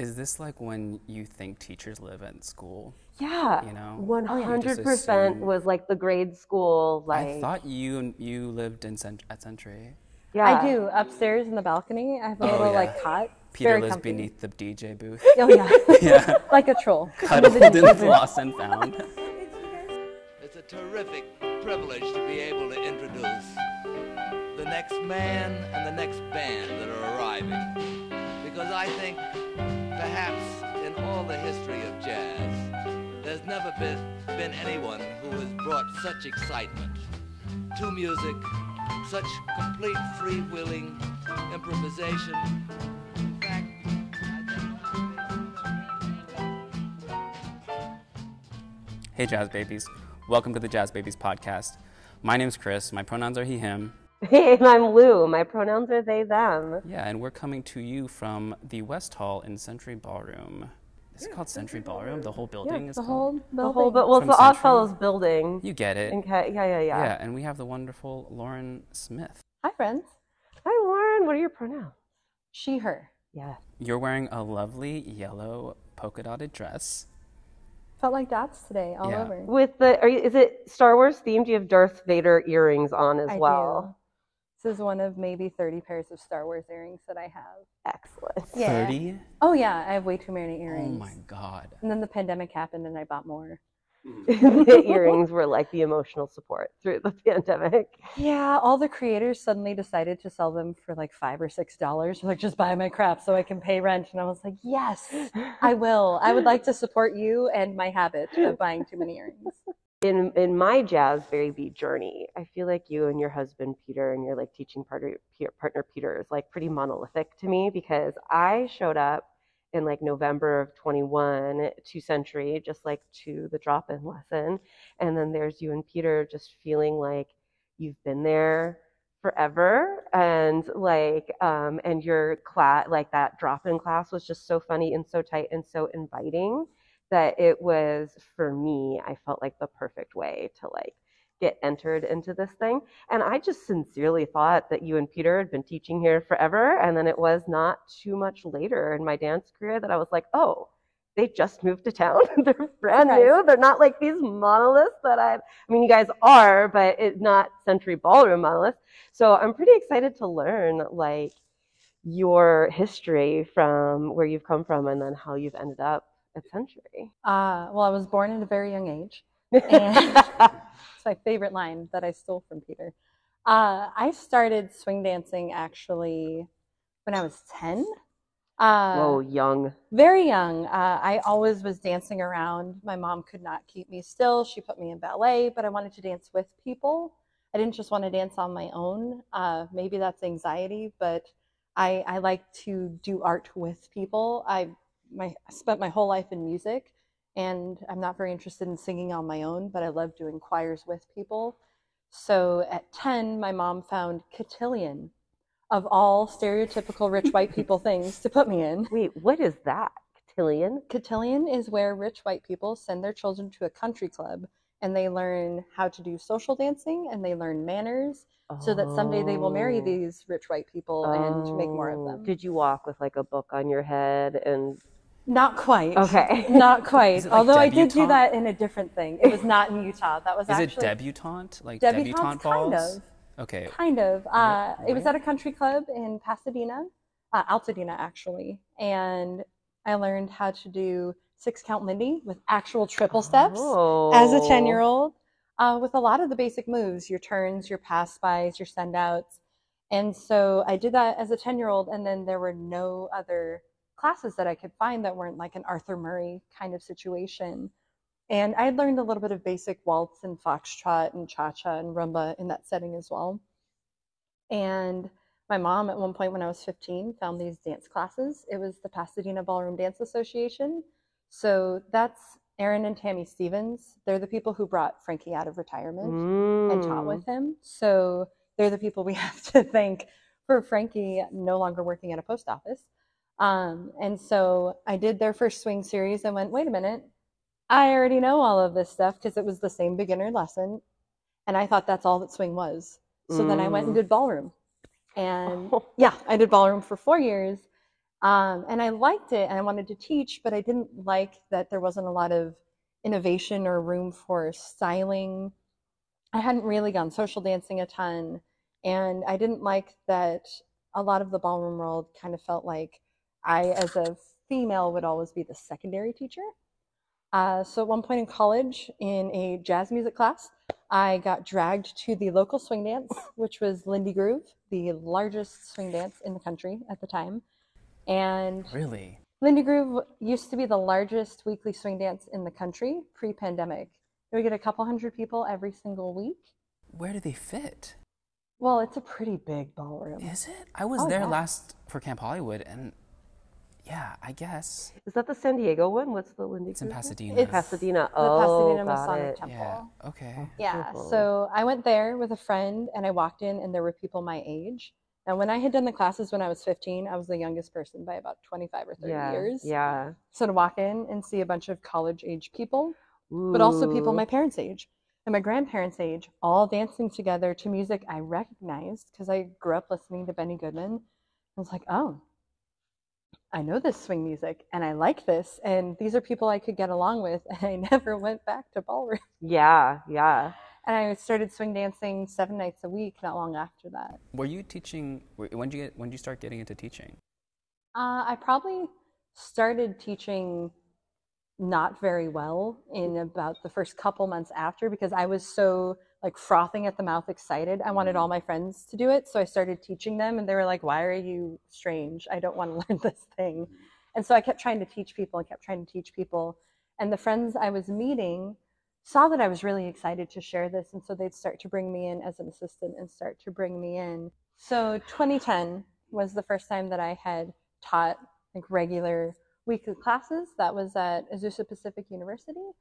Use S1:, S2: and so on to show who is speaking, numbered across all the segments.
S1: Is this like when you think teachers live at school?
S2: Yeah,
S1: You know?
S2: 100%
S1: assume-
S2: was like the grade school. Like,
S1: I thought you you lived in Cent- at Century.
S2: yeah,
S3: I do upstairs in the balcony. I have a
S1: Oh,
S3: little
S1: yeah.
S3: like cot.
S1: Peter
S3: very
S1: lives
S3: comfy.
S1: beneath the DJ booth.
S3: Oh yeah,
S1: yeah,
S3: like a troll.
S1: cuddled in lost and found.
S4: It's a terrific privilege to be able to introduce the next man and the next band that are arriving. Because I think perhaps in all the history of jazz, there's never been, been anyone who has brought such excitement to music, such complete freewheeling improvisation.
S1: Hey, Jazz Babies. Welcome to the Jazz Babies podcast. My name's Chris. My pronouns are he, him.
S2: Hey, I'm Lou. My pronouns are they, them.
S1: Yeah, and we're coming to you from the West Hall in Century Ballroom. Is it called Century Ballroom? The whole building is
S3: The
S1: called?
S3: whole building.
S2: The whole, but well, it's the
S1: Century?
S2: Oddfellows building.
S1: You get it.
S2: In Ca- yeah, yeah, yeah,
S1: Yeah, and we have the wonderful Lauren Smith.
S3: Hi friends.
S2: Hi, Lauren. What are your pronouns?
S3: She, her.
S2: Yeah.
S1: You're wearing a lovely yellow polka dotted dress.
S3: Felt like dots today all
S1: Yeah.
S3: over.
S2: With the, are you, is it Star Wars themed? You have Darth Vader earrings on as
S3: I
S2: well.
S3: do. This is one of maybe 30 pairs of Star Wars earrings that I have.
S2: Excellent.
S3: Yeah.
S1: 30?
S3: Oh yeah, I have way too many
S1: oh
S3: earrings.
S1: Oh my god.
S3: And then the pandemic happened and I bought more.
S2: the earrings were like the emotional support through the pandemic.
S3: Yeah, all the creators suddenly decided to sell them for like five or six dollars. Like, just buy my crap so I can pay rent. And I was like, yes, I will. I would like to support you and my habit of buying too many earrings.
S2: in in my jazz baby journey, I feel like you and your husband Peter and your like teaching partner partner Peter is like pretty monolithic to me because I showed up in like November of 21 to Century just like to the drop-in lesson. And then there's you and Peter just feeling like you've been there forever. And like um and your class like that drop-in class was just so funny and so tight and so inviting that it was for me i felt like the perfect way to like get entered into this thing. And i just sincerely thought that you and peter had been teaching here forever and then it was not too much later in my dance career that i was like oh they just moved to town. They're brand
S3: Right.
S2: new. They're not like these monoliths that i i mean you guys are but it's not century ballroom monoliths. So i'm pretty excited to learn like your history from where you've come from and then how you've ended up at Century.
S3: Uh, well, I was born at a very young age. And it's my favorite line that I stole from Peter. Uh, I started swing dancing actually when I was 10. Uh,
S2: Whoa, young.
S3: very young. Uh, I always was dancing around. My mom could not keep me still. She put me in ballet, but I wanted to dance with people. I didn't just want to dance on my own. Uh, maybe that's anxiety, but I, I like to do art with people. I my I spent my whole life in music, and I'm not very interested in singing on my own, but I love doing choirs with people. So at 10, my mom found cotillion of all stereotypical rich white people things to put me in.
S2: Wait, what is that? Cotillion?
S3: Cotillion is where rich white people send their children to a country club and they learn how to do social dancing and they learn manners so that someday they will marry
S2: Oh.
S3: these rich white people and make more of
S2: Oh.
S3: them.
S2: Did you walk with like a book on your head and
S3: Not quite.
S2: okay.
S3: Not quite.
S1: Like
S3: Although I did do that in a different thing. It was not in Utah. That was actually.
S1: Is it debutante? Like
S3: debutante
S1: debutante
S3: kind of.
S1: Okay.
S3: Kind of. Uh, it was at a country club in Pasadena, uh, Altadena actually, and I learned how to do six count Lindy with actual triple steps as a
S2: Oh.
S3: 10 year old uh, with a lot of the basic moves your turns, your pass bys, your send outs. And so I did that as a 10 year old, and then there were no other classes that I could find that weren't like an Arthur Murray kind of situation. And I had learned a little bit of basic waltz and foxtrot and cha cha and rumba in that setting as well. And my mom, at one point when I was 15, found these dance classes. It was the Pasadena Ballroom Dance Association. So that's Erin and Tammy Stevens. They're the people who brought Frankie out of retirement and taught
S2: Mm.
S3: with him. So they're the people we have to thank for Frankie no longer working at a post office. Um, and so I did their first swing series and went, wait a minute, I already know all of this stuff because it was the same beginner lesson. And I thought that's all that swing was. So then I went and
S2: Mm.
S3: did ballroom. And yeah, I did ballroom for four years. Um, and I liked it and I wanted to teach, but I didn't like that there wasn't a lot of innovation or room for styling. I hadn't really gone social dancing a ton. And I didn't like that a lot of the ballroom world kind of felt like I, as a female, would always be the secondary teacher. Uh, so at one point in college, in a jazz music class, I got dragged to the local swing dance, which was Lindy Groove, the largest swing dance in the country at the time. And
S1: Really?
S3: Lindy Groove used to be the largest weekly swing dance in the country pre pandemic. We get a couple hundred people every single week.
S1: Where do they fit?
S3: Well, it's a pretty big ballroom.
S1: Is it? I was
S3: Oh,
S1: there
S3: yeah.
S1: last for Camp Hollywood, and yeah, I guess
S2: Is that the San Diego one? What's the Lindy?
S1: it's in
S2: Groove?
S1: Pasadena.
S3: It's
S2: Pasadena.
S3: The
S2: oh,
S3: Pasadena
S2: got
S3: Masonic
S2: it.
S3: Temple.
S1: Yeah. Okay.
S3: Yeah.
S2: Beautiful.
S3: So I went there with a friend and I walked in and there were people my age. And when I had done the classes when I was 15, I was the youngest person by about 25 or 30
S2: Yeah,
S3: years.
S2: yeah.
S3: So to walk in and see a bunch of college age people, but also people my parents' age and my grandparents' age, all dancing together to music I recognized because I grew up listening to Benny Goodman. I was like, oh, I know this swing music and I like this. And these are people I could get along with. And I never went back to ballroom.
S2: Yeah, yeah.
S3: And I started swing dancing seven nights a week not long after that.
S1: Were you teaching? When did you get? When did you start getting into teaching?
S3: Uh, I probably started teaching not very well in about the first couple months after because I was so like frothing at the mouth excited. I wanted mm-hmm. all my friends to do it. So I started teaching them and they were like, why are you strange? I don't want to learn this thing. And so I kept trying to teach people and kept trying to teach people. And the friends I was meeting saw that I was really excited to share this. And so they'd start to bring me in as an assistant and start to bring me in. So 2010 was the first time that I had taught like regular weekly classes. That was at Azusa Pacific University.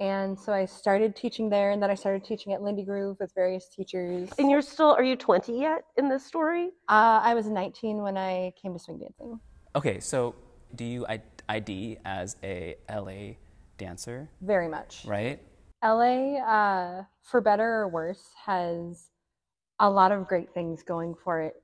S3: And so I started teaching there, and then I started teaching at Lindy Groove with various teachers.
S2: And you're still, are you 20 yet in this story?
S3: Uh, I was 19 when I came to swing dancing.
S1: Okay, so do you ID as a LA dancer,
S3: Very much.
S1: right?
S3: LA, uh, for better or worse, has a lot of great things going for it.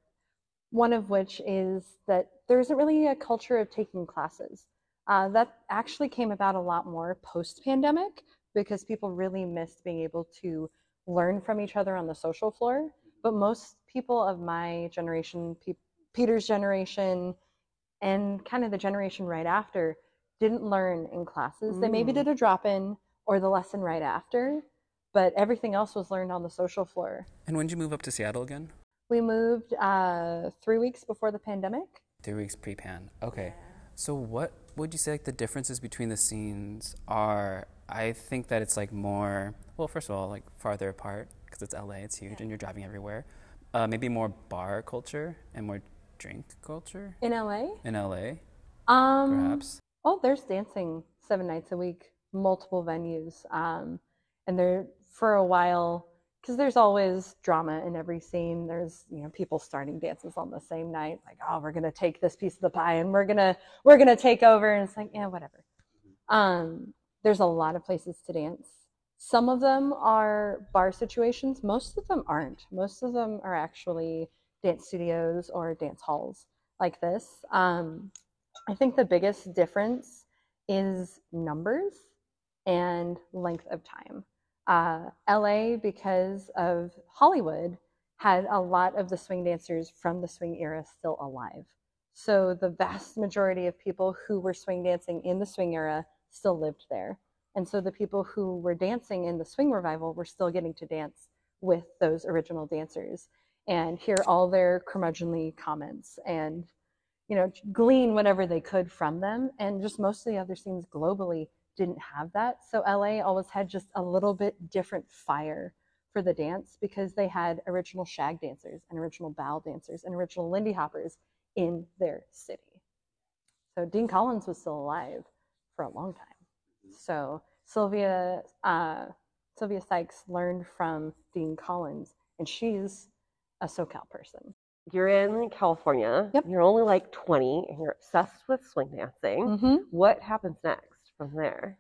S3: One of which is that there isn't really a culture of taking classes. Uh, that actually came about a lot more post pandemic because people really missed being able to learn from each other on the social floor. But most people of my generation, pe- Peter's generation, and kind of the generation right after, didn't learn in classes. They maybe
S2: Mm.
S3: did a drop in or the lesson right after, but everything else was learned on the social floor.
S1: And when did you move up to Seattle again?
S3: We moved uh, three weeks before the pandemic.
S1: Three weeks pre-pan. Okay. So what would you say like the differences between the scenes are? I think that it's like more. Well, first of all, like farther apart because it's LA, it's huge, and you're driving everywhere. Uh, maybe more bar culture and more drink culture
S3: In LA,
S1: in LA,
S3: um,
S1: perhaps.
S3: Oh, there's dancing seven nights a week, multiple venues. Um, and there, for a while, because there's always drama in every scene. There's, you know, people starting dances on the same night, like, oh, we're gonna take this piece of the pie and we're gonna we're gonna take over, and it's like, yeah, whatever. Um, there's a lot of places to dance. Some of them are bar situations. Most of them aren't. Most of them are actually dance studios or dance halls like this. Um, I think the biggest difference is numbers and length of time. Uh, LA, because of Hollywood, had a lot of the swing dancers from the swing era still alive. So the vast majority of people who were swing dancing in the swing era still lived there. And so the people who were dancing in the swing revival were still getting to dance with those original dancers and hear all their curmudgeonly comments and you know glean whatever they could from them and just most of the other scenes globally didn't have that so la always had just a little bit different fire for the dance because they had original shag dancers and original bal dancers and original lindy hoppers in their city so dean collins was still alive for a long time so sylvia uh, sylvia sykes learned from dean collins and she's a socal person
S2: You're in California.
S3: Yep.
S2: You're only like 20 and you're obsessed with swing dancing.
S3: mm-hmm.
S2: What happens next from there?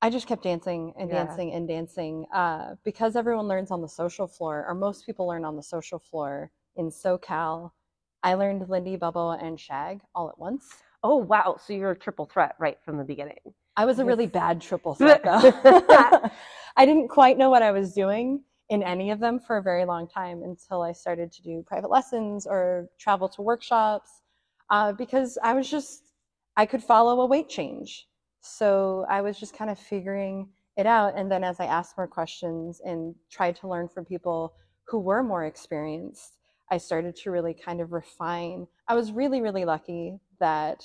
S3: I just kept dancing and
S2: Yeah.
S3: dancing and dancing uh, because everyone learns on the social floor, or most people learn on the social floor in SoCal. I learned Lindy, Bal, and Shag all at once.
S2: Oh wow! So you're a triple threat right from the beginning.
S3: I was a really bad triple threat though. I didn't quite know what I was doing in any of them for a very long time until I started to do private lessons or travel to workshops uh, because I was just, I could follow a weight change. So I was just kind of figuring it out. And then as I asked more questions and tried to learn from people who were more experienced, I started to really kind of refine. I was really, really lucky that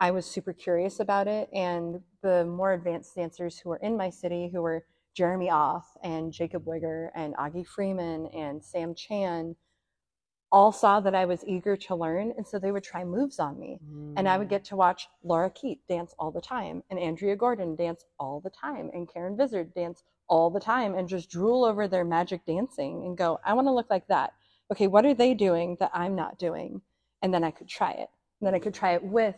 S3: I was super curious about it. And the more advanced dancers who were in my city, who were Jeremy Otth and Jacob Wigger and Augie Freeman and Sam Chan, all saw that I was eager to learn. And so they would try moves on me. And I would mm. get to watch Laura Keat dance all the time, and Andrea Gordon dance all the time, and Karen Vizard dance all the time, and just drool over their magic dancing and go, I want to look like that. Okay, what are they doing that I'm not doing? And then I could try it. And then I could try it with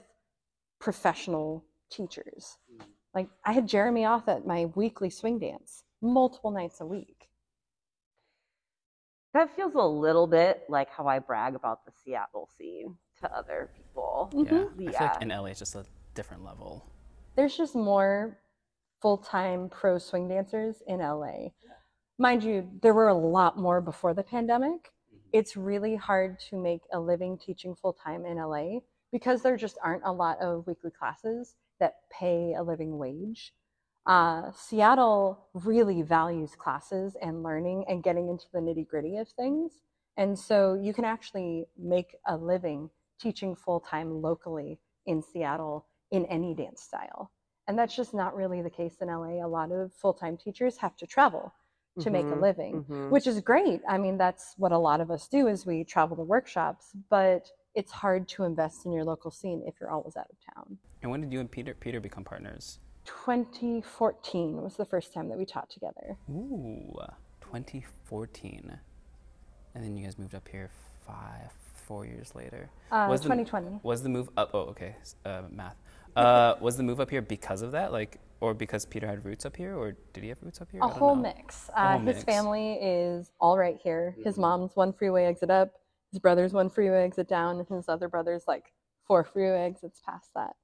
S3: professional teachers. Mm. Like I had Jeremy Otth at my weekly swing dance multiple nights a week.
S2: That feels a little bit like how I brag about the Seattle scene to other people.
S1: Yeah. Mm-hmm. I feel like in LA it's just a different level.
S3: There's just more full time pro swing dancers in LA. Mind you, there were a lot more before the pandemic. Mm-hmm. It's really hard to make a living teaching full time in LA because there just aren't a lot of weekly classes that pay a living wage. Uh, Seattle really values classes and learning and getting into the nitty gritty of things. And so you can actually make a living teaching full time locally in Seattle in any dance style. And that's just not really the case in LA. A lot of full time teachers have to travel to make a
S2: Mhm,
S3: living,
S2: mhm.
S3: which is great. I mean, that's what a lot of us do is we travel to workshops, but it's hard to invest in your local scene if you're always out of town.
S1: And when did you and Peter Peter become partners?
S3: 2014 was the first time that we taught together.
S1: Ooh, 2014. And then you guys moved up here five, four years later.
S3: Uh,
S1: Was the-
S3: 2020.
S1: Was the move up? Oh, okay, uh, math. Uh, was the move up here because of that, like, or because Peter had roots up here, or did he have roots up here?
S3: A whole
S1: know.
S3: mix.
S1: A
S3: Uh,
S1: whole
S3: his
S1: mix.
S3: family is all right here. His mom's one freeway exit up, his brother's one freeway exit down, and his other brother's like four freeway exits past that.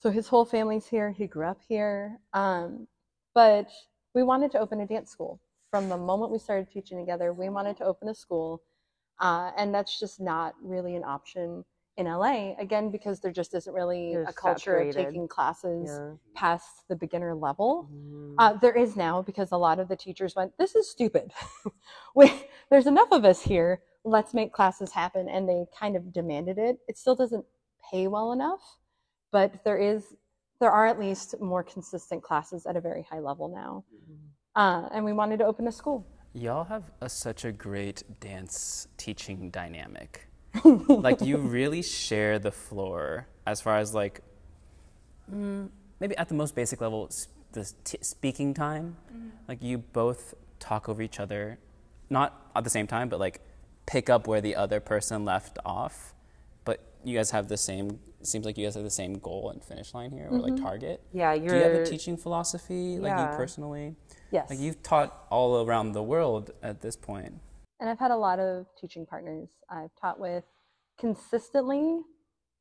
S3: So his whole family's here. He grew up here. Um, but we wanted to open a dance school. From the moment we started teaching together, we wanted to open a school. Uh, and that's just not really an option in LA, again, because there just isn't really
S2: They're
S3: a culture of taking classes
S2: Yeah.
S3: past the beginner level.
S2: Mhm.
S3: Uh, there is now because a lot of the teachers went, This is stupid. we, there's enough of us here. Let's make classes happen. And they kind of demanded it. It still doesn't pay well enough, but there is. There are at least more consistent classes at a very high level now. Uh, and we wanted to open a school.
S1: Y'all have a, such a great dance teaching dynamic. like you really share the floor as far as like mm, maybe at the most basic level s- the t- speaking time. Like you both talk over each other, not at the same time, but like pick up where the other person left off. But you guys have the same. Seems like you guys have the same goal and finish line here, or like target.
S2: Yeah, you
S1: Do you have a teaching philosophy, like
S2: Yeah.
S1: you personally?
S3: Yes.
S1: Like you've taught all around the world at this point.
S3: And I've had a lot of teaching partners. I've taught with consistently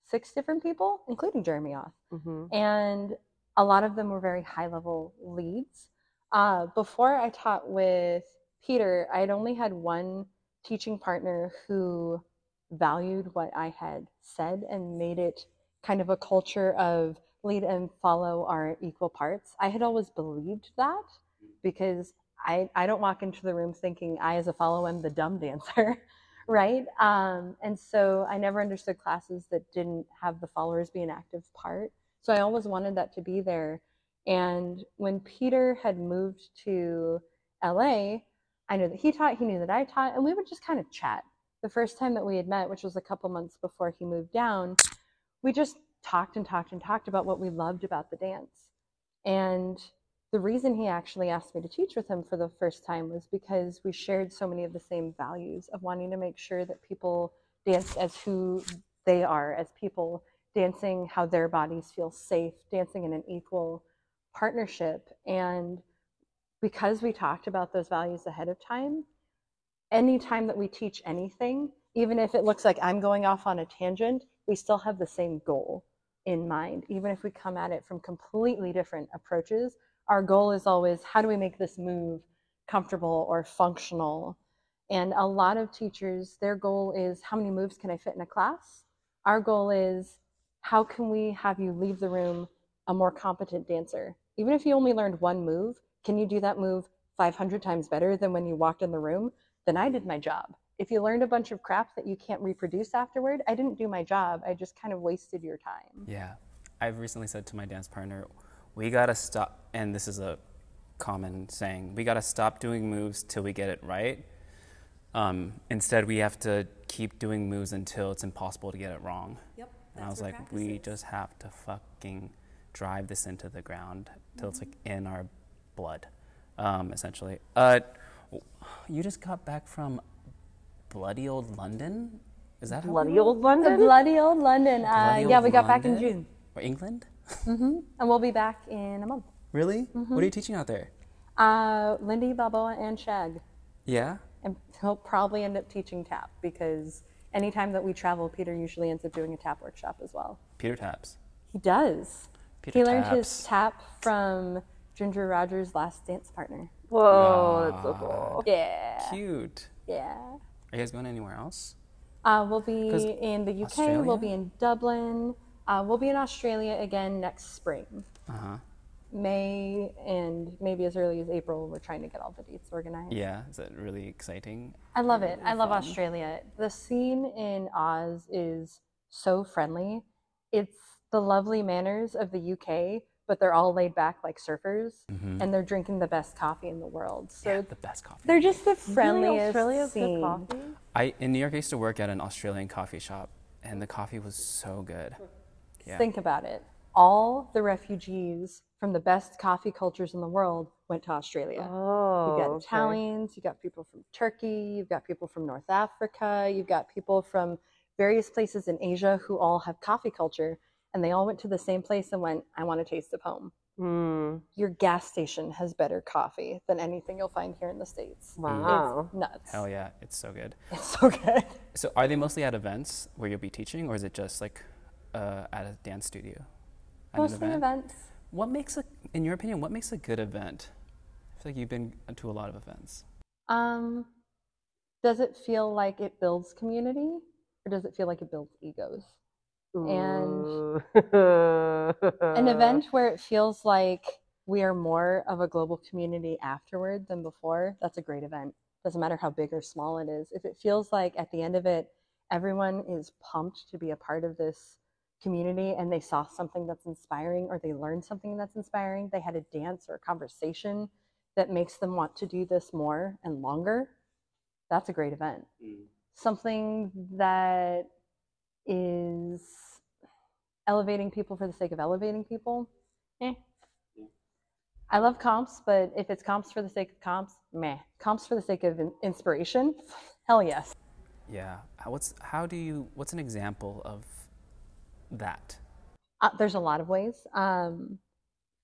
S3: six different people, including Jeremy Otth.
S2: Mhm.
S3: and a lot of them were very high level leads. Uh, before I taught with Peter, I had only had one teaching partner who valued what I had said and made it kind of a culture of lead and follow are equal parts. I had always believed that because I, I don't walk into the room thinking I, as a follow, am the dumb dancer, right? Um, and so I never understood classes that didn't have the followers be an active part. So I always wanted that to be there. And when Peter had moved to LA, I knew that he taught, he knew that I taught, and we would just kind of chat. The first time that we had met, which was a couple months before he moved down, we just talked and talked and talked about what we loved about the dance. And the reason he actually asked me to teach with him for the first time was because we shared so many of the same values of wanting to make sure that people dance as who they are as people dancing how their bodies feel safe dancing in an equal partnership and because we talked about those values ahead of time anytime that we teach anything even if it looks like I'm going off on a tangent, we still have the same goal in mind. Even if we come at it from completely different approaches, our goal is always how do we make this move comfortable or functional? And a lot of teachers, their goal is how many moves can I fit in a class? Our goal is how can we have you leave the room a more competent dancer? Even if you only learned one move, can you do that move 500 times better than when you walked in the room? Then I did my job. If you learned a bunch of crap that you can't reproduce afterward, I didn't do my job. I just kind of wasted your time.
S1: Yeah. I've recently said to my dance partner, we gotta stop, and this is a common saying, we gotta stop doing moves till we get it right. Um, instead, we have to keep doing moves until it's impossible to get it wrong.
S5: Yep.
S1: And I was like,
S5: practice
S1: we
S5: is.
S1: just have to fucking drive this into the ground till it's like in our blood, um, essentially. Uh, w- you just got back from bloody old London? Is that
S2: Bloody
S1: you-
S2: old
S3: The
S2: London.
S3: bloody old London. Uh,
S1: Bloody
S3: yeah, we got back in June.
S1: Or England? Mm-hmm.
S3: And we'll be back in a month.
S1: Really? Mm-hmm. What are you teaching out there?
S3: Uh, Lindy, Balboa, and Shag.
S1: Yeah?
S3: And he'll probably end up teaching tap because anytime that we travel, Peter usually ends up doing a tap workshop as well.
S1: Peter Taps.
S3: He does.
S1: Peter
S3: he learned his tap from Ginger Rogers' last dance partner.
S2: Whoa, that's so cool.
S3: Yeah.
S1: Cute.
S3: Yeah.
S1: Are you guys going anywhere else?
S3: Uh, we'll be in the UK.
S1: Australia?
S3: We'll be in Dublin. Uh, we'll be in Australia again next spring.
S1: Uh huh.
S3: May and maybe as early as April. We're trying to get all the dates organized.
S1: Yeah. Is that really exciting?
S3: I love it. I love Australia. The scene in Oz is so friendly. It's the lovely manners of the UK, but they're all laid back like surfers, and they're drinking the best coffee in the world. So
S1: Mm-hmm. Yeah, the best coffee.
S3: they're just the
S2: Really,
S3: friendliest
S2: Australia's good
S3: scene.
S2: coffee.
S1: I in New York I used to work at an Australian coffee shop, and the coffee was so good. Yeah.
S3: Think about it. All the refugees from the best coffee cultures in the world went to Australia.
S2: Oh,
S3: You've got
S2: okay.
S3: Italians, you've got people from Turkey, you've got people from North Africa, you've got people from various places in Asia who all have coffee culture, and they all went to the same place and went, I want a taste of home.
S2: Mm,
S3: Your gas station has better coffee than anything you'll find here in the States.
S2: wow.
S3: It's nuts.
S1: Hell yeah, it's so good.
S3: It's so good.
S1: So are they mostly at events where you'll be teaching, or is it just like uh, at a dance studio? At an
S3: Mostly events.
S1: What makes a, in your opinion, what makes a good event? I feel like you've been to a lot of events.
S3: Um, does it feel like it builds community or does it feel like it builds egos? And An event where it feels like we are more of a global community afterward than before, that's a great event. Doesn't matter how big or small it is. If it feels like at the end of it, everyone is pumped to be a part of this community and they saw something that's inspiring or they learned something that's inspiring, they had a dance or a conversation that makes them want to do this more and longer, that's a great event. Mm. Something that is elevating people for the sake of elevating people, eh. I love comps, but if it's comps for the sake of comps, meh. Comps for the sake of in- inspiration, hell yes.
S1: Yeah. What's how do you? What's an example of that?
S3: Uh, there's a lot of ways. Um,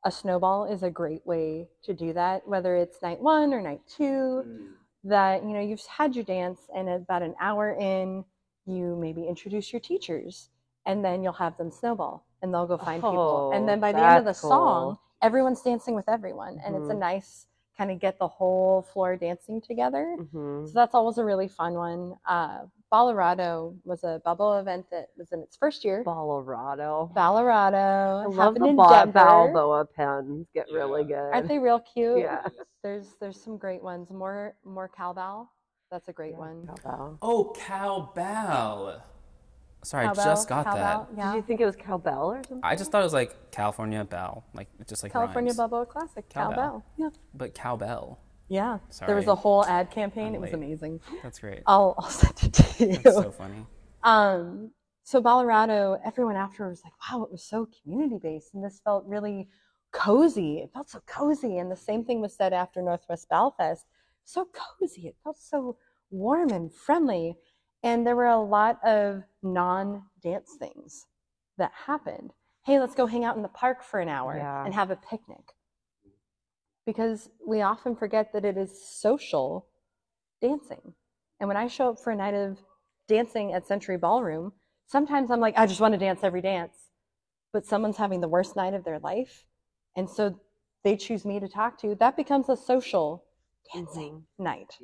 S3: a snowball is a great way to do that, whether it's night one or night two. That you know you've had your dance, and about an hour in, you maybe introduce your teachers, and then you'll have them snowball, and they'll go find people, and
S2: Oh,
S3: then by the end of the
S2: that's
S3: song, everyone's dancing with everyone, and it's a
S2: Mhm.
S3: nice kind of get the whole floor dancing together.
S2: hmm
S3: So that's always a really fun one. Uh, Ballarado was a bal event that was in its first year.
S2: Colorado.
S3: Ballarado.
S2: I love the Ba- Balboa pens. Get really good.
S3: Aren't they real cute?
S2: Yeah.
S3: There's there's some great ones. More more cowbell. That's a great one.
S2: Cowbell.
S1: Oh, cowbell. Sorry, I just got
S3: cowbell,
S1: that.
S3: Yeah.
S2: Did you think it was cowbell or something?
S1: I just thought it was like California Bell, like it just like
S3: California
S1: rhymes.
S3: Balboa Classic.
S1: Cowbell.
S3: Cowbell. Yeah.
S1: But cowbell.
S3: Yeah. Sorry. There was a whole ad campaign.
S1: I'm
S3: it was
S1: late.
S3: amazing.
S1: That's great.
S3: I'll I'll send it to you.
S1: That's so funny.
S3: Um, so Colorado, everyone after was like, wow, it was so community based, and this felt really cozy. It felt so cozy, and the same thing was said after Northwest Balfest. So cozy. It felt so warm and friendly, and there were a lot of non-dance things that happened. Hey, let's go hang out in the park for an hour
S2: Yeah.
S3: and have a picnic. Because we often forget that it is social dancing. And when I show up for a night of dancing at Century Ballroom, sometimes I'm like, I just want to dance every dance. But someone's having the worst night of their life. And so they choose me to talk to. That becomes a social dancing night.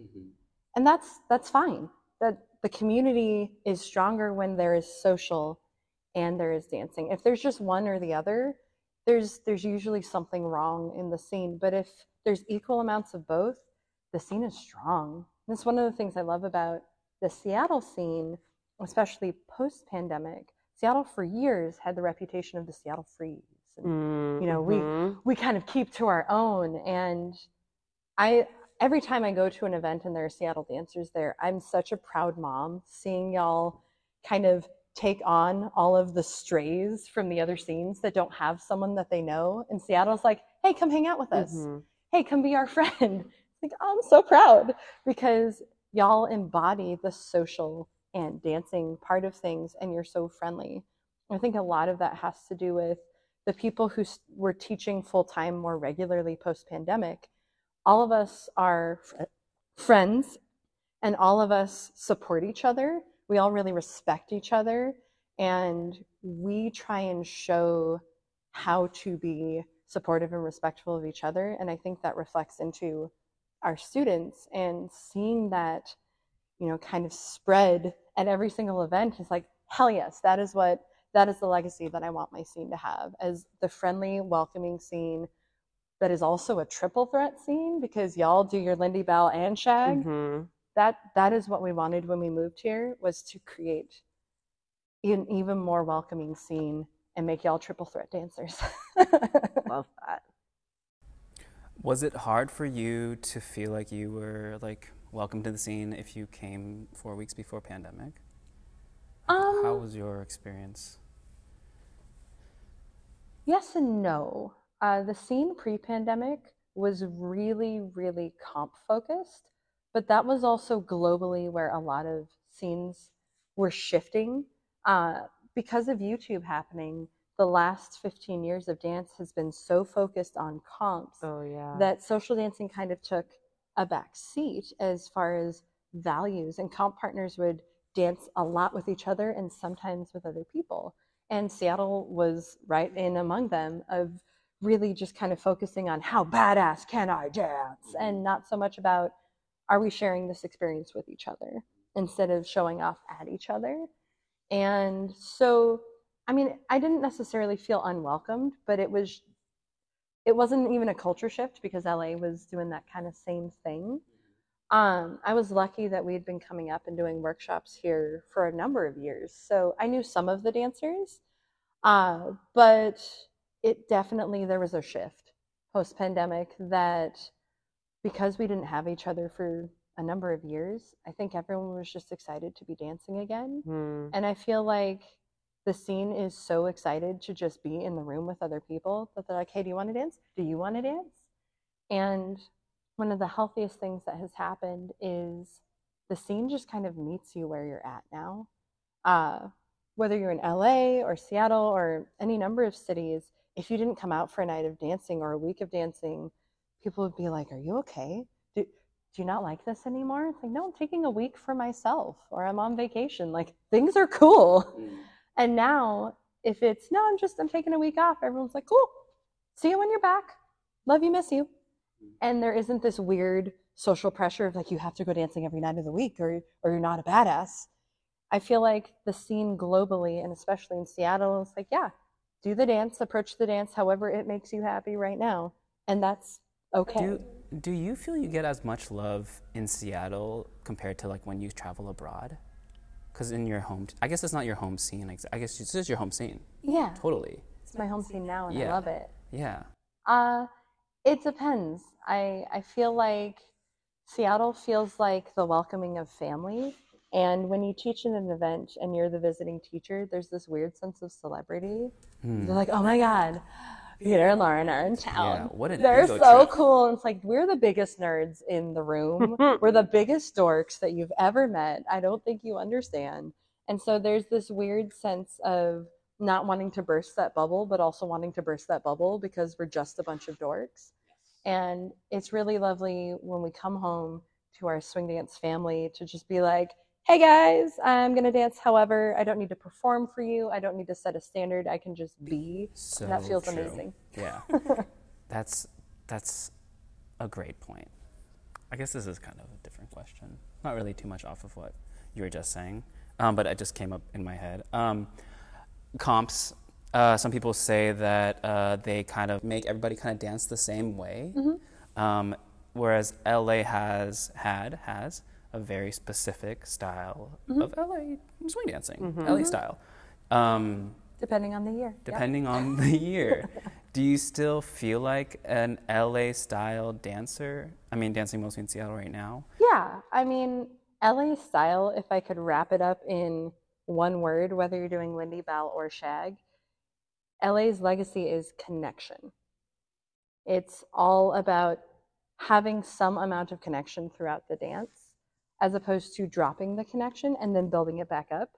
S3: And that's that's fine. That the community is stronger when there is social and there is dancing. If there's just one or the other, there's there's usually something wrong in the scene. But if there's equal amounts of both, the scene is strong. That's one of the things I love about the Seattle scene, especially post pandemic. Seattle for years had the reputation of the Seattle Freeze. And, you know, we
S2: Mhm.
S3: we kind of keep to our own. And I every time I go to an event and there are Seattle dancers there, I'm such a proud mom seeing y'all kind of take on all of the strays from the other scenes that don't have someone that they know. And Seattle's like, hey, come hang out with us
S2: Mhm.
S3: hey, come be our friend. Like, oh, I'm so proud because y'all embody the social and dancing part of things and you're so friendly. I think a lot of that has to do with the people who were teaching full time more regularly post pandemic. All of us are friends and all of us support each other. We all really respect each other and we try and show how to be supportive and respectful of each other. And I think that reflects into our students and seeing that, you know, kind of spread at every single event is like, hell yes, that is what that is the legacy that I want my scene to have as the friendly, welcoming scene that is also a triple threat scene because y'all do your Lindy Bal and Shag.
S2: Mhm.
S3: That that is what we wanted when we moved here was to create an even more welcoming scene and make y'all triple threat dancers.
S2: Love that.
S1: Was it hard for you to feel like you were like welcome to the scene if you came four weeks before pandemic?
S3: Um,
S1: How was your experience?
S3: Yes and no. Uh, the scene pre pandemic was really, really comp focused, but that was also globally where a lot of scenes were shifting. Uh, because of YouTube happening, the last 15 years of dance has been so focused on comps
S2: Oh yeah.
S3: that social dancing kind of took a back seat as far as values and comp partners would dance a lot with each other and sometimes with other people and seattle was right in among them of really just kind of focusing on how badass can i dance and not so much about are we sharing this experience with each other instead of showing off at each other and so i mean i didn't necessarily feel unwelcomed but it was it wasn't even a culture shift because LA was doing that kind of same thing. Um, I was lucky that we had been coming up and doing workshops here for a number of years. So I knew some of the dancers, uh, but it definitely, there was a shift post pandemic that because we didn't have each other for a number of years, I think everyone was just excited to be dancing again.
S2: Mhm.
S3: And I feel like the scene is so excited to just be in the room with other people that they're like, hey, do you want to dance? Do you want to dance? And one of the healthiest things that has happened is the scene just kind of meets you where you're at now. Uh, whether you're in LA or Seattle or any number of cities, if you didn't come out for a night of dancing or a week of dancing, people would be like, Are you okay? Do, do you not like this anymore? It's like, No, I'm taking a week for myself or I'm on vacation. Like, things are cool. Mm. And now, if it's no, I'm just I'm taking a week off, everyone's like, cool. See you when you're back. Love you, miss you. Mm. And there isn't this weird social pressure of like you have to go dancing every night of the week or or you're not a badass. I feel like the scene globally and especially in Seattle is like, yeah, do the dance, approach the dance however it makes you happy right now. And that's okay.
S1: Do do you feel you get as much love in Seattle compared to like when you travel abroad? Because in your home, I guess it's not your home scene. I guess this is your home scene.
S3: yeah.
S1: Totally.
S3: It's my home scene now and I love it.
S1: Yeah.
S3: Uh, it depends. I I feel like Seattle feels like the welcoming of family. And when you teach in an event and you're the visiting teacher, there's this weird sense of celebrity. They're like, oh my God, Peter and Lauren are in town.
S1: Yeah,
S3: They're so
S1: trip.
S3: cool. And it's like, we're the biggest nerds in the room. we're the biggest dorks that you've ever met. I don't think you understand. And so there's this weird sense of not wanting to burst that bubble, but also wanting to burst that bubble because we're just a bunch of dorks. And it's really lovely when we come home to our swing dance family to just be like, hey guys, I'm gonna dance. However, I don't need to perform for you. I don't need to set a standard. I can just be.
S1: So
S3: and that feels
S1: true.
S3: amazing.
S1: Yeah, that's that's a great point. I guess this is kind of a different question. Not really too much off of what you were just saying, um, but it just came up in my head. Um, comps. Uh, some people say that uh, they kind of make everybody kind of dance the same way, um, whereas LA has had has a very specific style mm-hmm. of LA swing dancing, mm-hmm. LA mm-hmm. style. Um,
S3: Depending on the year. Yep.
S1: depending on the year. Do you still feel like an LA style dancer? I mean, dancing mostly in Seattle right now.
S3: Yeah, I mean, LA style, if I could wrap it up in one word, whether you're doing Lindy Bal or Shag, LA's legacy is connection. It's all about having some amount of connection throughout the dance, as opposed to dropping the connection and then building it back up.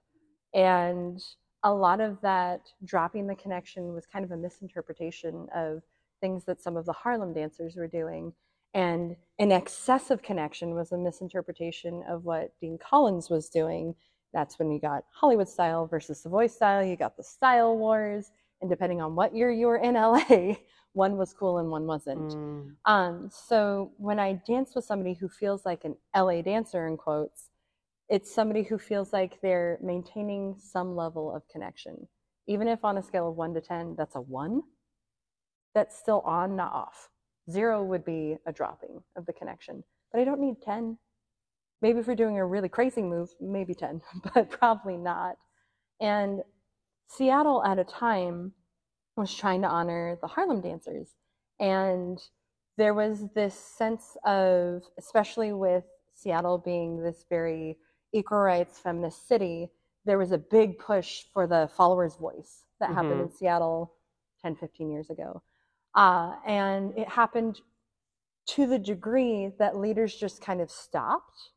S3: And a lot of that dropping the connection was kind of a misinterpretation of things that some of the Harlem dancers were doing. And an excessive connection was a misinterpretation of what Dean Collins was doing. That's when you got Hollywood style versus Savoy style. You got the style wars. And depending on what year you were in LA, one was cool and one wasn't.
S2: Mm.
S3: Um, so when I dance with somebody who feels like an LA dancer, in quotes, it's somebody who feels like they're maintaining some level of connection. Even if on a scale of one to 10, that's a one, that's still on, not off. Zero would be a dropping of the connection. But I don't need 10. Maybe if we're doing a really crazy move, maybe 10, but probably not. And Seattle at a time was trying to honor the Harlem dancers. And there was this sense of, especially with Seattle being this very equal rights feminist city, there was a big push for the followers' voice that happened
S2: Mhm.
S3: in Seattle 10, 15 years ago. Uh, and it happened to the degree that leaders just kind of stopped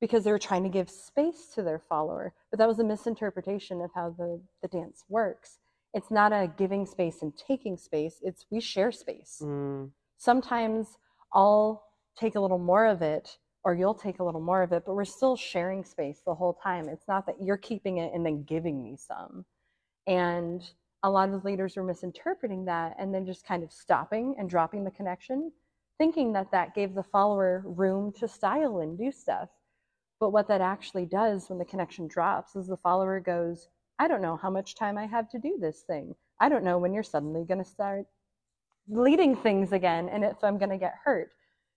S3: because they were trying to give space to their follower. But that was a misinterpretation of how the, the dance works. It's not a giving space and taking space, it's we share space.
S2: Mm.
S3: Sometimes I'll take a little more of it or you'll take a little more of it, but we're still sharing space the whole time. It's not that you're keeping it and then giving me some. And a lot of leaders were misinterpreting that and then just kind of stopping and dropping the connection, thinking that that gave the follower room to style and do stuff. But what that actually does when the connection drops is the follower goes, I don't know how much time I have to do this thing. I don't know when you're suddenly going to start leading things again and if I'm going to get hurt.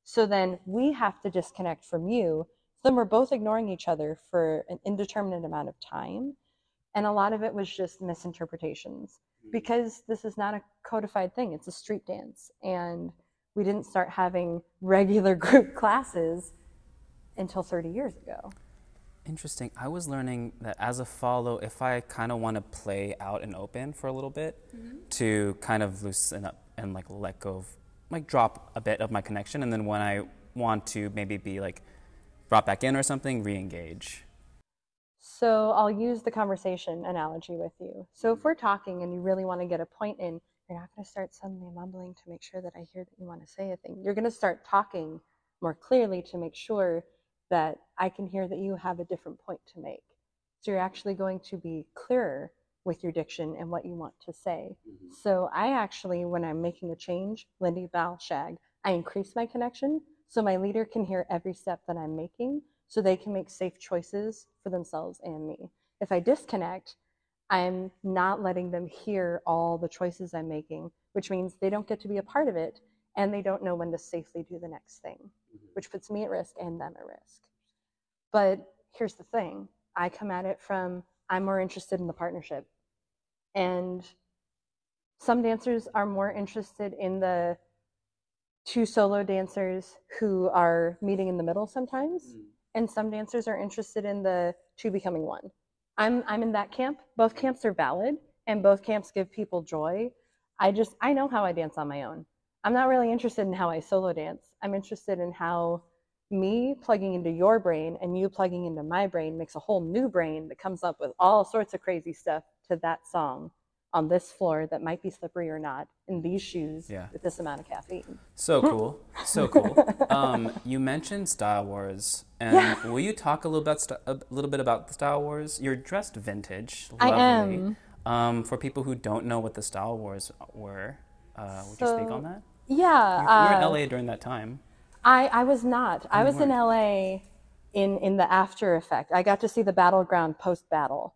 S3: So then we have to disconnect from you. Then we're both ignoring each other for an indeterminate amount of time. And a lot of it was just misinterpretations hmm. because this is not a codified thing, it's a street dance. And we didn't start having regular group classes until 30 years ago.
S1: Interesting. I was learning that as a follow, if I kind of want to play out and open for a little bit, mm-hmm. to kind of loosen up and like let go of, like drop a bit of my connection, and then when I want to maybe be like brought back in or something, re-engage.
S3: So I'll use the conversation analogy with you. So if we're talking and you really want to get a point in, you're not going to start suddenly mumbling to make sure that I hear that you want to say a thing. You're going to start talking more clearly to make sure that I can hear that you have a different point to make. So you're actually going to be clearer with your diction and what you want to say. Mm-hmm. So I actually, when I'm making a change, Lindy Bal Shag, I increase my connection so my leader can hear every step that I'm making so they can make safe choices for themselves and me. If I disconnect, I'm not letting them hear all the choices I'm making, which means they don't get to be a part of it and they don't know when to safely do the next thing, which puts me at risk and them at risk. But here's the thing I come at it from I'm more interested in the partnership. And some dancers are more interested in the two solo dancers who are meeting in the middle sometimes mm. and some dancers are interested in the two becoming one. I'm I'm in that camp. Both camps are valid and both camps give people joy. I just I know how I dance on my own. I'm not really interested in how I solo dance. I'm interested in how me plugging into your brain and you plugging into my brain makes a whole new brain that comes up with all sorts of crazy stuff to that song on this floor that might be slippery or not in these shoes
S1: Yeah.
S3: with this amount of caffeine.
S1: So cool. So cool. Um, you mentioned Style Wars, and will you talk a little bit a little bit about the Style Wars? You're dressed vintage.
S3: I am.
S1: Um, for people who don't know what the Style Wars were, uh, would you speak on that?
S3: Yeah.
S1: You were in
S3: uh,
S1: LA during that time.
S3: I, I was not. I was in LA in, in the after effect. I got to see the battleground post battle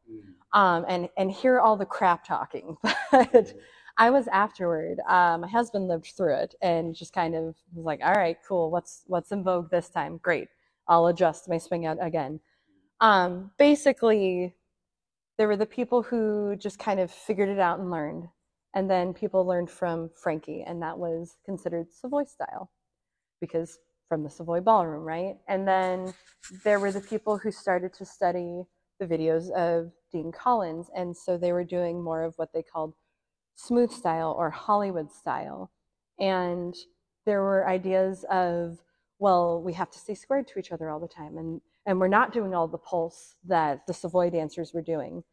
S3: um, and, and hear all the crap talking. But I was afterward. Uh, my husband lived through it and just kind of was like, all right, cool. What's, what's in vogue this time? Great. I'll adjust my swing out again. Um, basically, there were the people who just kind of figured it out and learned. And then people learned from Frankie, and that was considered Savoy style because from the Savoy Ballroom, right? And then there were the people who started to study the videos of Dean Collins, and so they were doing more of what they called smooth style or Hollywood style. And there were ideas of, well, we have to stay squared to each other all the time, and and we're not doing all the pulse that the Savoy dancers were doing.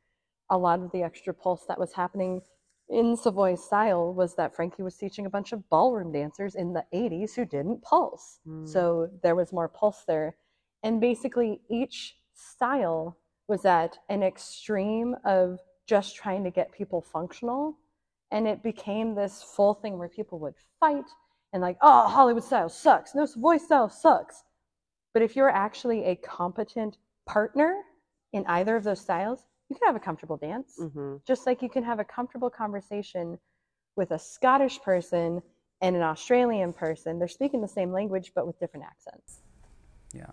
S3: A lot of the extra pulse that was happening in Savoy style was that Frankie was teaching a bunch of ballroom dancers in the 80s who didn't pulse. Hmm. So there was more pulse there. And basically, each style was at an extreme of just trying to get people functional. And it became this full thing where people would fight and, like, oh, Hollywood style sucks. No, Savoy style sucks. But if you're actually a competent partner in either of those styles, you can have a comfortable dance
S2: hmm
S3: just like you can have a comfortable conversation with a Scottish person and an Australian person. They're speaking the same language but with different accents.
S1: Yeah.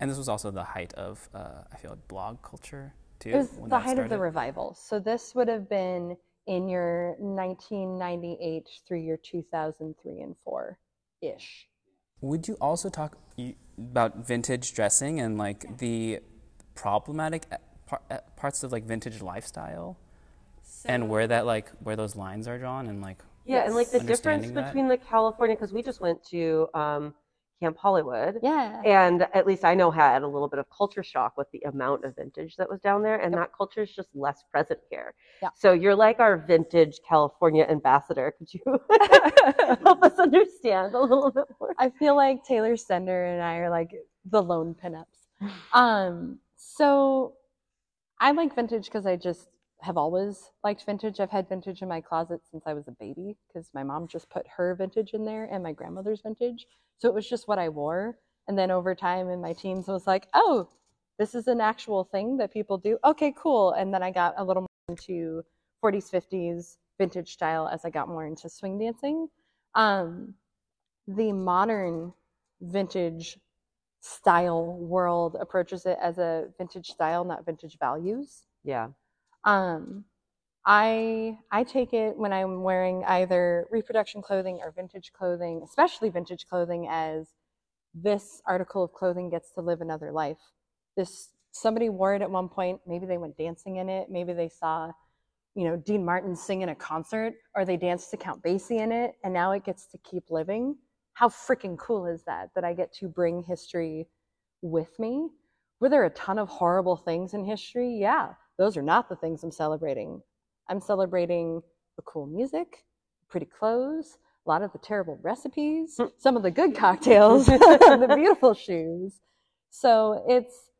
S1: And this was also the height of, uh, I feel like, blog culture, too.
S3: It was
S1: when
S3: the
S1: that
S3: height of the revival. So this would have been in your 1998 through your 2003 and 4 ish.
S1: Would you also talk about vintage dressing and like the problematic par, uh, parts of like vintage lifestyle, and where that like where those lines are drawn and like
S2: Yeah, and like the difference
S1: that.
S2: between the California, because we just went to um, Camp Hollywood.
S3: Yeah.
S2: And at least I know had a little bit of culture shock with the amount of vintage that was down there, and that culture is just less present here.
S3: Yeah.
S2: So you're like our vintage California ambassador. Could you help us understand a little bit more?
S3: I feel like Taylor sender and I are like the lone pinups. Um, so I like vintage because I just have always liked vintage. I've had vintage in my closet since I was a baby because my mom just put her vintage in there and my grandmother's vintage. So it was just what I wore. And then over time in my teens, I was like, oh, this is an actual thing that people do. Okay, cool. And then I got a little more into 40s, 50s vintage style as I got more into swing dancing. Um, the modern vintage style world approaches it as a vintage style, not vintage values.
S2: Yeah.
S3: Um, I I take it when I'm wearing either reproduction clothing or vintage clothing, especially vintage clothing, as this article of clothing gets to live another life. This somebody wore it at one point. Maybe they went dancing in it. Maybe they saw, you know, Dean Martin sing in a concert, or they danced to Count Basie in it, and now it gets to keep living. How freaking cool is that? That I get to bring history with me. Were there a ton of horrible things in history? Yeah, those are not the things I'm celebrating. I'm celebrating the cool music, pretty clothes, a lot of the terrible recipes, some of the good cocktails, the beautiful shoes. So it's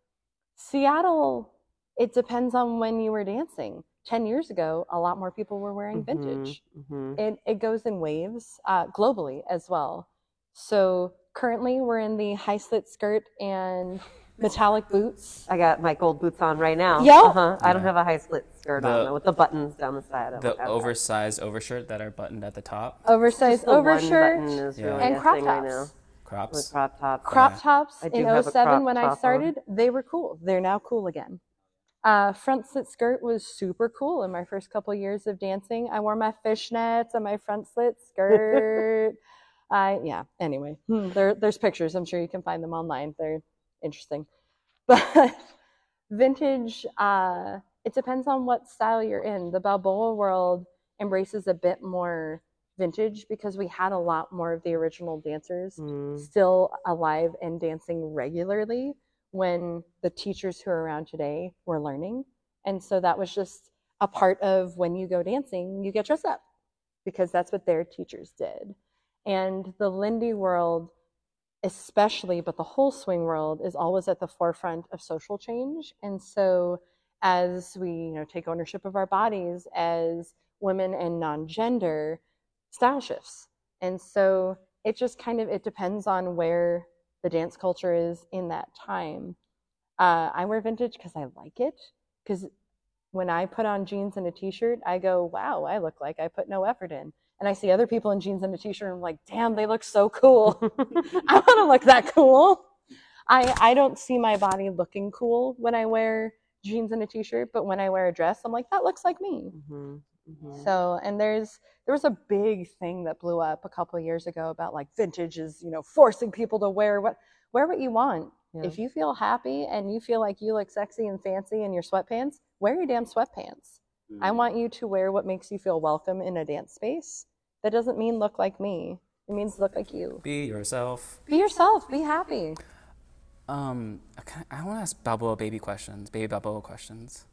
S3: Seattle, it depends on when you were dancing. 10 years ago, a lot more people were wearing vintage.
S2: hmm
S3: It, it goes in waves uh, globally as well. So currently, we're in the high slit skirt and metallic boots.
S2: I got my gold boots on right now.
S3: Yep.
S2: Uh-huh. I don't have a high slit skirt
S1: The-
S2: on though, with the buttons down the side. I
S1: the
S2: don't have that.
S1: oversized overshirt that are buttoned at the top,
S3: Oversized
S2: Just the one
S3: overshirt
S2: button is
S1: Yeah.
S2: really
S3: and
S2: a
S3: crop
S2: thing
S3: tops.
S2: right now. With
S1: crops.
S2: crop tops.
S3: crop
S1: Yeah.
S3: tops
S2: I do
S3: in
S2: have a
S3: 07
S2: crop
S3: when I
S2: top on.
S3: started, they were cool. They're now cool again. Uh, front slit skirt was super cool in my first couple years of dancing. I wore my fishnets and my front slit skirt. I yeah. Anyway, hmm, there there's pictures. I'm sure you can find them online. They're interesting. But vintage, uh, it depends on what style you're in. The Balboa world embraces a bit more vintage because we had a lot more of the original dancers
S2: Mm.
S3: still alive and dancing regularly when the teachers who are around today were learning. And so that was just a part of when you go dancing, you get dressed up because that's what their teachers did. And the Lindy world, especially, but the whole swing world is always at the forefront of social change. And so as we, you know, take ownership of our bodies as women and non-gender, style shifts. And so it just kind of it depends on where the dance culture is in that time. Uh, I wear vintage because I like it. Because when I put on jeans and a t-shirt, I go, "Wow, I look like I put no effort in." And I see other people in jeans and a t-shirt, and I'm like, "Damn, they look so cool. I want to look that cool." I I don't see my body looking cool when I wear jeans and a t-shirt, but when I wear a dress, I'm like, "That looks like me."
S2: Mhm, mhm.
S3: So, and there's there was a big thing that blew up a couple of years ago about like vintage is, you know, forcing people to wear what wear what you want.
S2: Yeah.
S3: If you feel happy and you feel like you look sexy and fancy in your sweatpants, wear your damn sweatpants. I want you to wear what makes you feel welcome in a dance space. That doesn't mean look like me. It means look like you.
S1: Be yourself.
S3: Be yourself. Be happy.
S1: Um, okay, I want to ask Balboa baby questions, baby Balboa questions.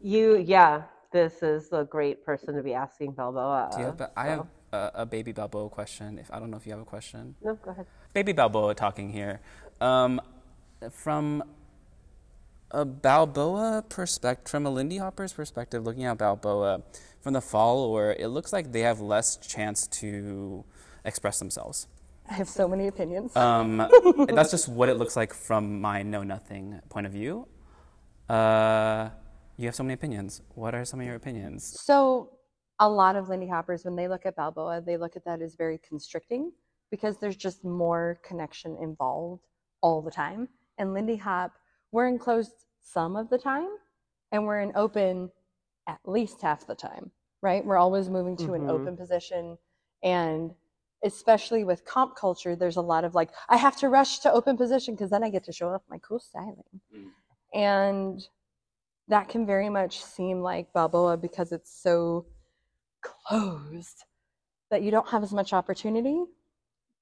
S2: You, yeah, this is a great person to be asking Balboa.
S1: Do you have,
S2: of,
S1: I have a, a baby Balboa question. If I don't know if you have a question.
S2: No, go ahead.
S1: Baby Balboa talking here. Um, from a Balboa perspective, from a Lindy Hopper's perspective, looking at Balboa from the follower, it looks like they have less chance to express themselves.
S3: I have so many opinions.
S1: Um, that's just what it looks like from my know nothing point of view. Uh, you have so many opinions. What are some of your opinions?
S3: So, a lot of Lindy Hoppers, when they look at Balboa, they look at that as very constricting because there's just more connection involved all the time. And Lindy Hop, we're enclosed some of the time and we're in open at least half the time, right? We're always moving to an
S2: Mhm.
S3: open position. And especially with comp culture, there's a lot of like, I have to rush to open position because then I get to show off my cool styling.
S1: Mm.
S3: And that can very much seem like Balboa because it's so closed that you don't have as much opportunity.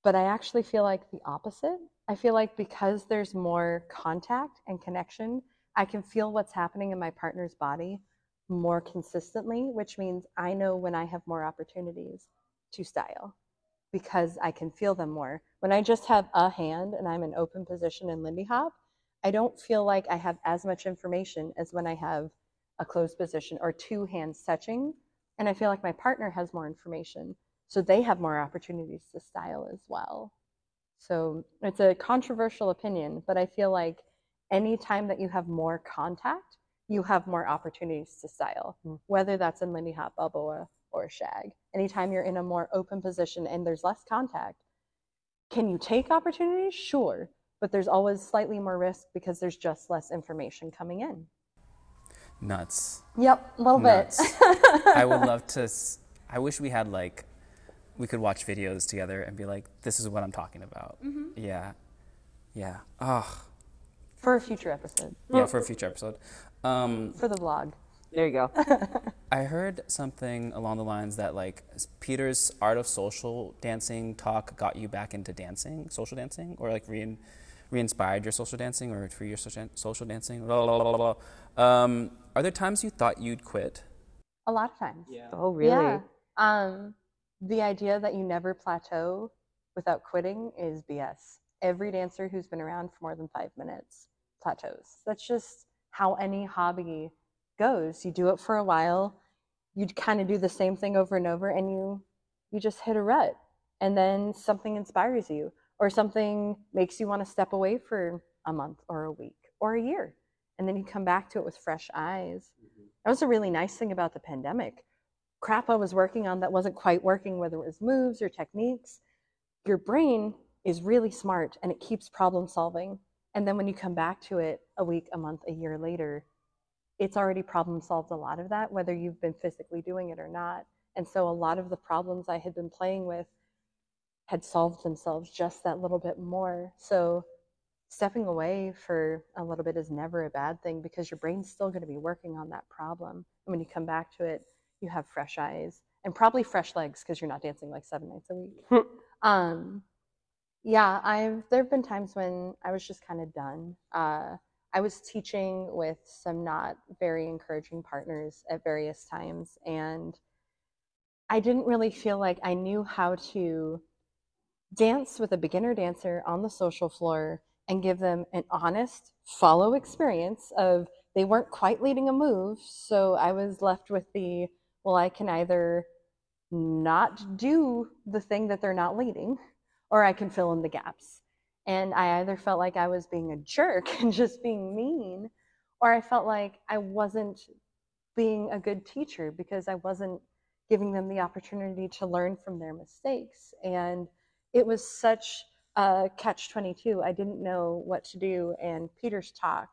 S3: But I actually feel like the opposite. I feel like because there's more contact and connection, I can feel what's happening in my partner's body more consistently, which means I know when I have more opportunities to style because I can feel them more. When I just have a hand and I'm in open position in Lindy Hop, I don't feel like I have as much information as when I have a closed position or two hands touching. And I feel like my partner has more information. So they have more opportunities to style as well. So it's a controversial opinion, but I feel like anytime that you have more contact, you have more opportunities to style,
S2: Mm.
S3: whether that's in Lindy Hop, Balboa, or Shag. Anytime you're in a more open position and there's less contact, can you take opportunities? Sure. But there's always slightly more risk because there's just less information coming in.
S1: Nuts.
S3: Yep, a little
S1: Nuts.
S3: bit.
S1: I would love to. s- I wish we had like, we could watch videos together and be like, this is what I'm talking about. Yeah. Yeah. Oh,
S3: For a future episode,
S1: yeah, for a future episode. Um,
S3: for the vlog.
S2: There you go.
S1: I heard something along the lines that like Peter's art of social dancing talk got you back into dancing, social dancing, or like re re-inspired your social dancing or for your social, social dancing. Blah, blah, blah, blah, blah. Um, are there times you thought you'd quit?
S3: A lot of times.
S2: Oh, really?
S3: Yeah. Um, the idea that you never plateau without quitting is BS. Every dancer who's been around for more than five minutes plateaus. That's just how any hobby goes. You do it for a while, you kind of do the same thing over and over, and you you just hit a rut, and then something inspires you, or something makes you want to step away for a month or a week or a year, and then you come back to it with fresh eyes. Mm-hmm. That was a really nice thing about the pandemic crap I was working on that wasn't quite working, whether it was moves or techniques, your brain is really smart and it keeps problem solving. And then when you come back to it a week, a month, a year later, it's already problem solved a lot of that, whether you've been physically doing it or not. And so a lot of the problems I had been playing with had solved themselves just that little bit more. So stepping away for a little bit is never a bad thing because your brain's still going to be working on that problem. And when you come back to it, you have fresh eyes and probably fresh legs because you're not dancing like seven nights a week. um, yeah, I've there have been times when I was just kind of done. Uh, I was teaching with some not very encouraging partners at various times, and I didn't really feel like I knew how to dance with a beginner dancer on the social floor and give them an honest follow experience of they weren't quite leading a move. So I was left with the, well, I can either not do the thing that they're not leading, or I can fill in the gaps. And I either felt like I was being a jerk and just being mean, or I felt like I wasn't being a good teacher because I wasn't giving them the opportunity to learn from their mistakes. And it was such a catch 22. I didn't know what to do. And Peter's talk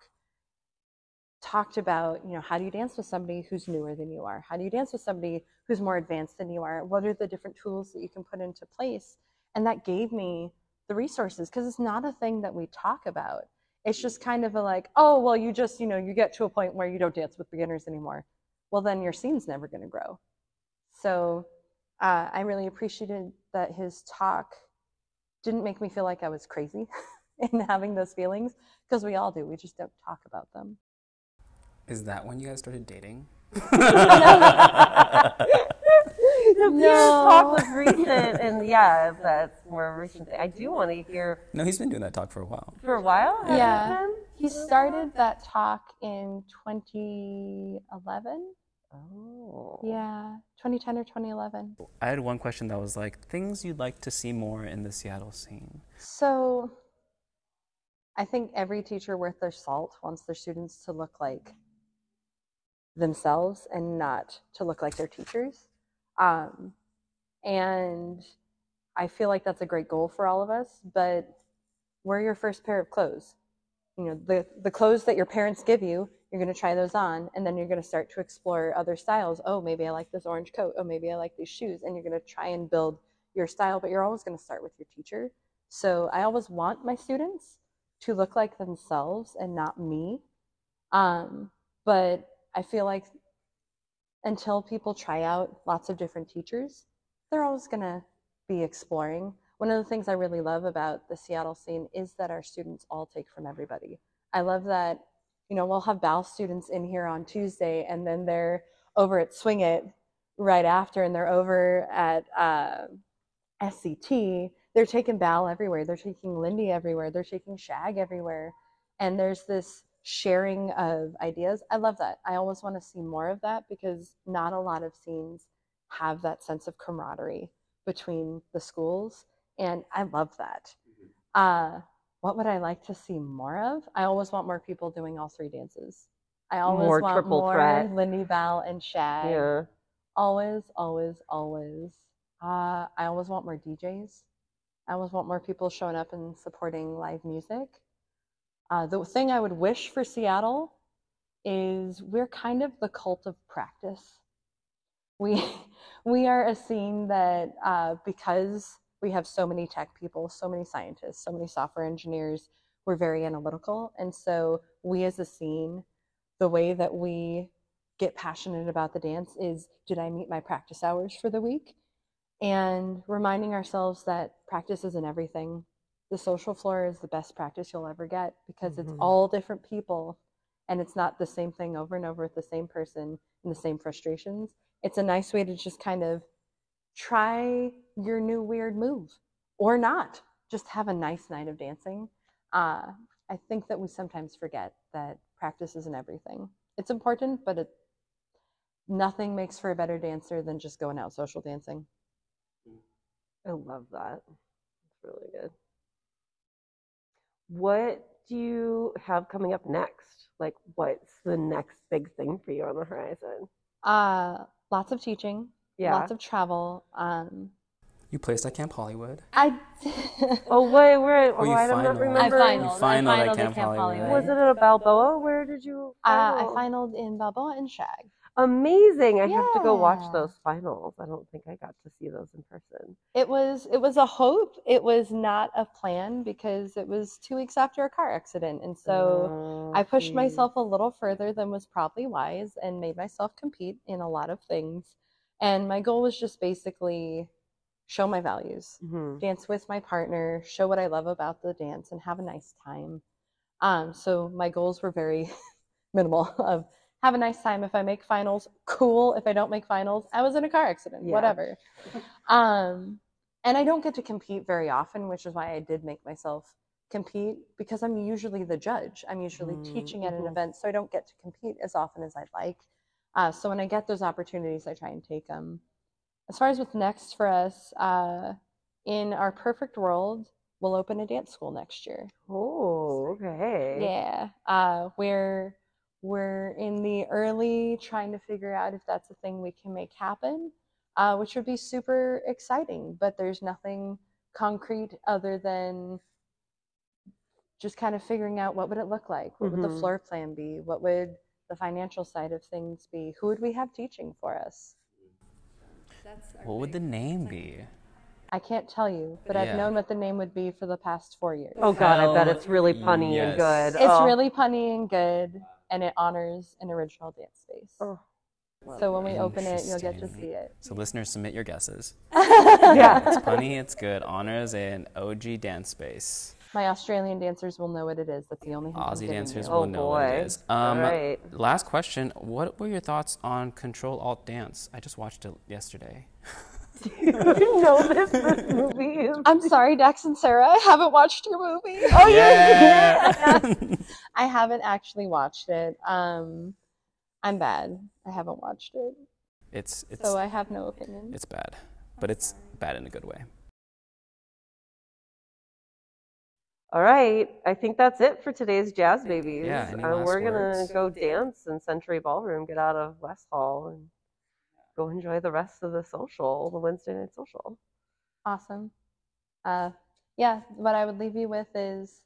S3: talked about, you know, how do you dance with somebody who's newer than you are? How do you dance with somebody who's more advanced than you are? What are the different tools that you can put into place? And that gave me the resources because it's not a thing that we talk about. It's just kind of a like, oh, well, you just, you know, you get to a point where you don't dance with beginners anymore. Well, then your scene's never going to grow. So uh, I really appreciated that his talk didn't make me feel like I was crazy in having those feelings because we all do. We just don't talk about them.
S1: Is that when you guys started dating?
S2: No. The talk was recent, and yeah, that's more recent. I do want to hear
S1: No, he's been doing that talk for a while.
S2: for a while. has
S3: Yeah. He started that talk in 2011.
S2: Oh.
S3: Yeah, 2010 or 2011.
S1: I had one question that was like things you'd like to see more in the Seattle scene.
S3: So I think every teacher worth their salt wants their students to look like themselves and not to look like their teachers. Um, and I feel like that's a great goal for all of us, but wear your first pair of clothes. You know, the, the clothes that your parents give you, you're going to try those on, and then you're going to start to explore other styles. Oh, maybe I like this orange coat. Oh, maybe I like these shoes. And you're going to try and build your style, but you're always going to start with your teacher. So I always want my students to look like themselves and not me. Um, but I feel like until people try out lots of different teachers, they're always going to be exploring. One of the things I really love about the Seattle scene is that our students all take from everybody. I love that, you know, we'll have BAL students in here on Tuesday and then they're over at Swing It right after and they're over at uh, SCT. They're taking BAL everywhere. They're taking Lindy everywhere. They're taking Shag everywhere. And there's this sharing of ideas. I love that. I always want to see more of that because not a lot of scenes have that sense of camaraderie between the schools. And I love that. Uh, what would I like to see more of? I always want more people doing all three dances. I always
S2: More
S3: want
S2: triple
S3: more
S2: threat.
S3: Lindy Bal and Shag.
S2: Yeah.
S3: Always, always, always. Uh, I always want more DJs. I always want more people showing up and supporting live music. Uh, the thing I would wish for Seattle is we're kind of the cult of practice. We we are a scene that uh, because we have so many tech people, so many scientists, so many software engineers, we're very analytical, and so we as a scene, the way that we get passionate about the dance is did I meet my practice hours for the week? And reminding ourselves that practice isn't everything. The social floor is the best practice you'll ever get because it's
S2: Mhm.
S3: all different people and it's not the same thing over and over with the same person and the same frustrations. It's a nice way to just kind of try your new weird move or not. Just have a nice night of dancing. Uh, I think that we sometimes forget that practice isn't everything. It's important, but it, nothing makes for a better dancer than just going out social dancing.
S2: I love that. It's really good. What do you have coming up next? Like, what's the next big thing for you on the horizon?
S3: Uh, lots of teaching,
S2: Yeah.
S3: lots of travel. Um,
S1: You placed at Camp Hollywood.
S3: I
S2: Oh wait, where?
S1: Oh,
S2: Oh, I don't remember.
S3: I finaled.
S1: You
S3: I
S1: finaled at
S3: finaled at
S1: Camp
S3: Camp
S1: Hollywood.
S3: Hollywood.
S2: Was it at Balboa? Where did you?
S3: uh, I
S2: final?
S3: finaled in Balboa and Shag.
S2: Amazing! I have to go watch those finals. I don't think I got to see those in person.
S3: It was it was a hope. It was not a plan because it was two weeks after a car accident, and so
S2: Oh,
S3: I pushed
S2: geez.
S3: myself a little further than was probably wise, and made myself compete in a lot of things. And my goal was just basically show my values,
S2: Mhm.
S3: dance with my partner, show what I love about the dance, and have a nice time. Um, so my goals were very minimal of have a nice time. If I make finals, cool. If I don't make finals, I was in a car accident,
S2: Yeah.
S3: whatever. Um, and I don't get to compete very often, which is why I did make myself compete because I'm usually the judge. I'm usually
S2: Mm,
S3: teaching at an
S2: mhm.
S3: event, so I don't get to compete as often as I'd like. Uh, so when I get those opportunities, I try and take them. As far as what's next for us, uh, in our perfect world, we'll open a dance school next year.
S2: Oh, okay.
S3: Yeah, uh, we're we're in the early trying to figure out if that's a thing we can make happen, uh, which would be super exciting. But there's nothing concrete other than just kind of figuring out what would it look like, what would the
S2: Mhm.
S3: floor plan be, what would the financial side of things be, who would we have teaching for us?
S1: What would the name be?
S3: I can't tell you, but I've known what the name would be for the past four years.
S2: Oh God, I bet it's really punny and good.
S3: It's
S2: Oh.
S3: really punny and good, and it honors an original dance space.
S2: Oh.
S3: So when we open it, you'll get to see it.
S1: So listeners, submit your guesses.
S2: yeah.
S1: It's funny, it's good. Honors an OG dance space.
S3: My Australian dancers will know what it is. That's the only hint I'm
S1: Aussie
S3: giving
S1: dancers
S3: you.
S2: Oh,
S1: will know what it
S2: boy.
S1: is. Um,
S2: All right.
S1: Last question. What were your thoughts on Control Alt Dance? I just watched it yesterday.
S2: you know this, this movie is.
S3: I'm sorry, Dax and Sarah. I haven't watched your movie.
S2: Oh yeah.
S3: I haven't actually watched it. Um, I'm bad. I haven't watched it,
S1: it's it's
S3: so I have no opinion.
S1: it's bad, but it's bad in a good way.
S2: All right. I think that's it for today's Jazz Babies.
S1: Yeah, any
S2: Uh,
S1: last
S2: we're gonna go dance in Century Ballroom, get out of West Hall, and go enjoy the rest of the social, the Wednesday night social.
S3: Awesome. Uh, yeah, what I would leave you with is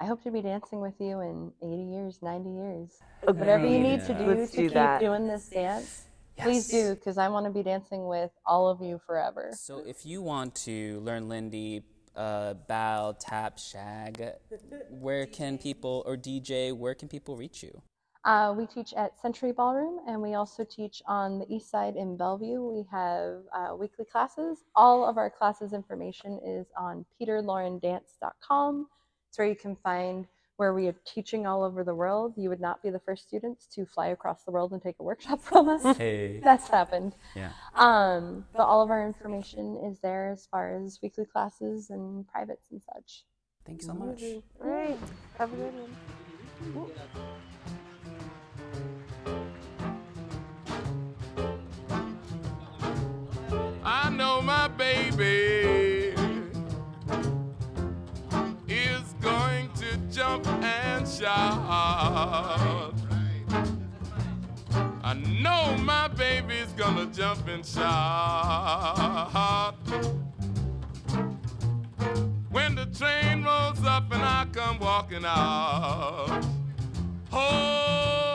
S3: I hope to be dancing with you in 80 years, 90 years. Whatever you need to do
S2: Let's
S3: to
S2: do
S3: keep
S2: that.
S3: doing this dance, please do, because I want to be dancing with all of you forever.
S1: So if you want to learn Lindy, uh, bow, tap, shag, where can people or DJ? Where can people reach you?
S3: Uh, we teach at Century Ballroom, and we also teach on the east side in Bellevue. We have uh, weekly classes. All of our classes information is on peterlaurendance.com. It's where you can find where we are teaching all over the world. You would not be the first students to fly across the world and take a workshop from us.
S1: Hey.
S3: That's happened.
S1: Yeah.
S3: Um, but all of our information is there as far as weekly classes and privates and such.
S1: Thank you so much.
S2: All right. Have a good one.
S5: I baby is going to jump and shout. I know my baby's gonna jump and shout. When the train rolls up and I come walking out. Oh,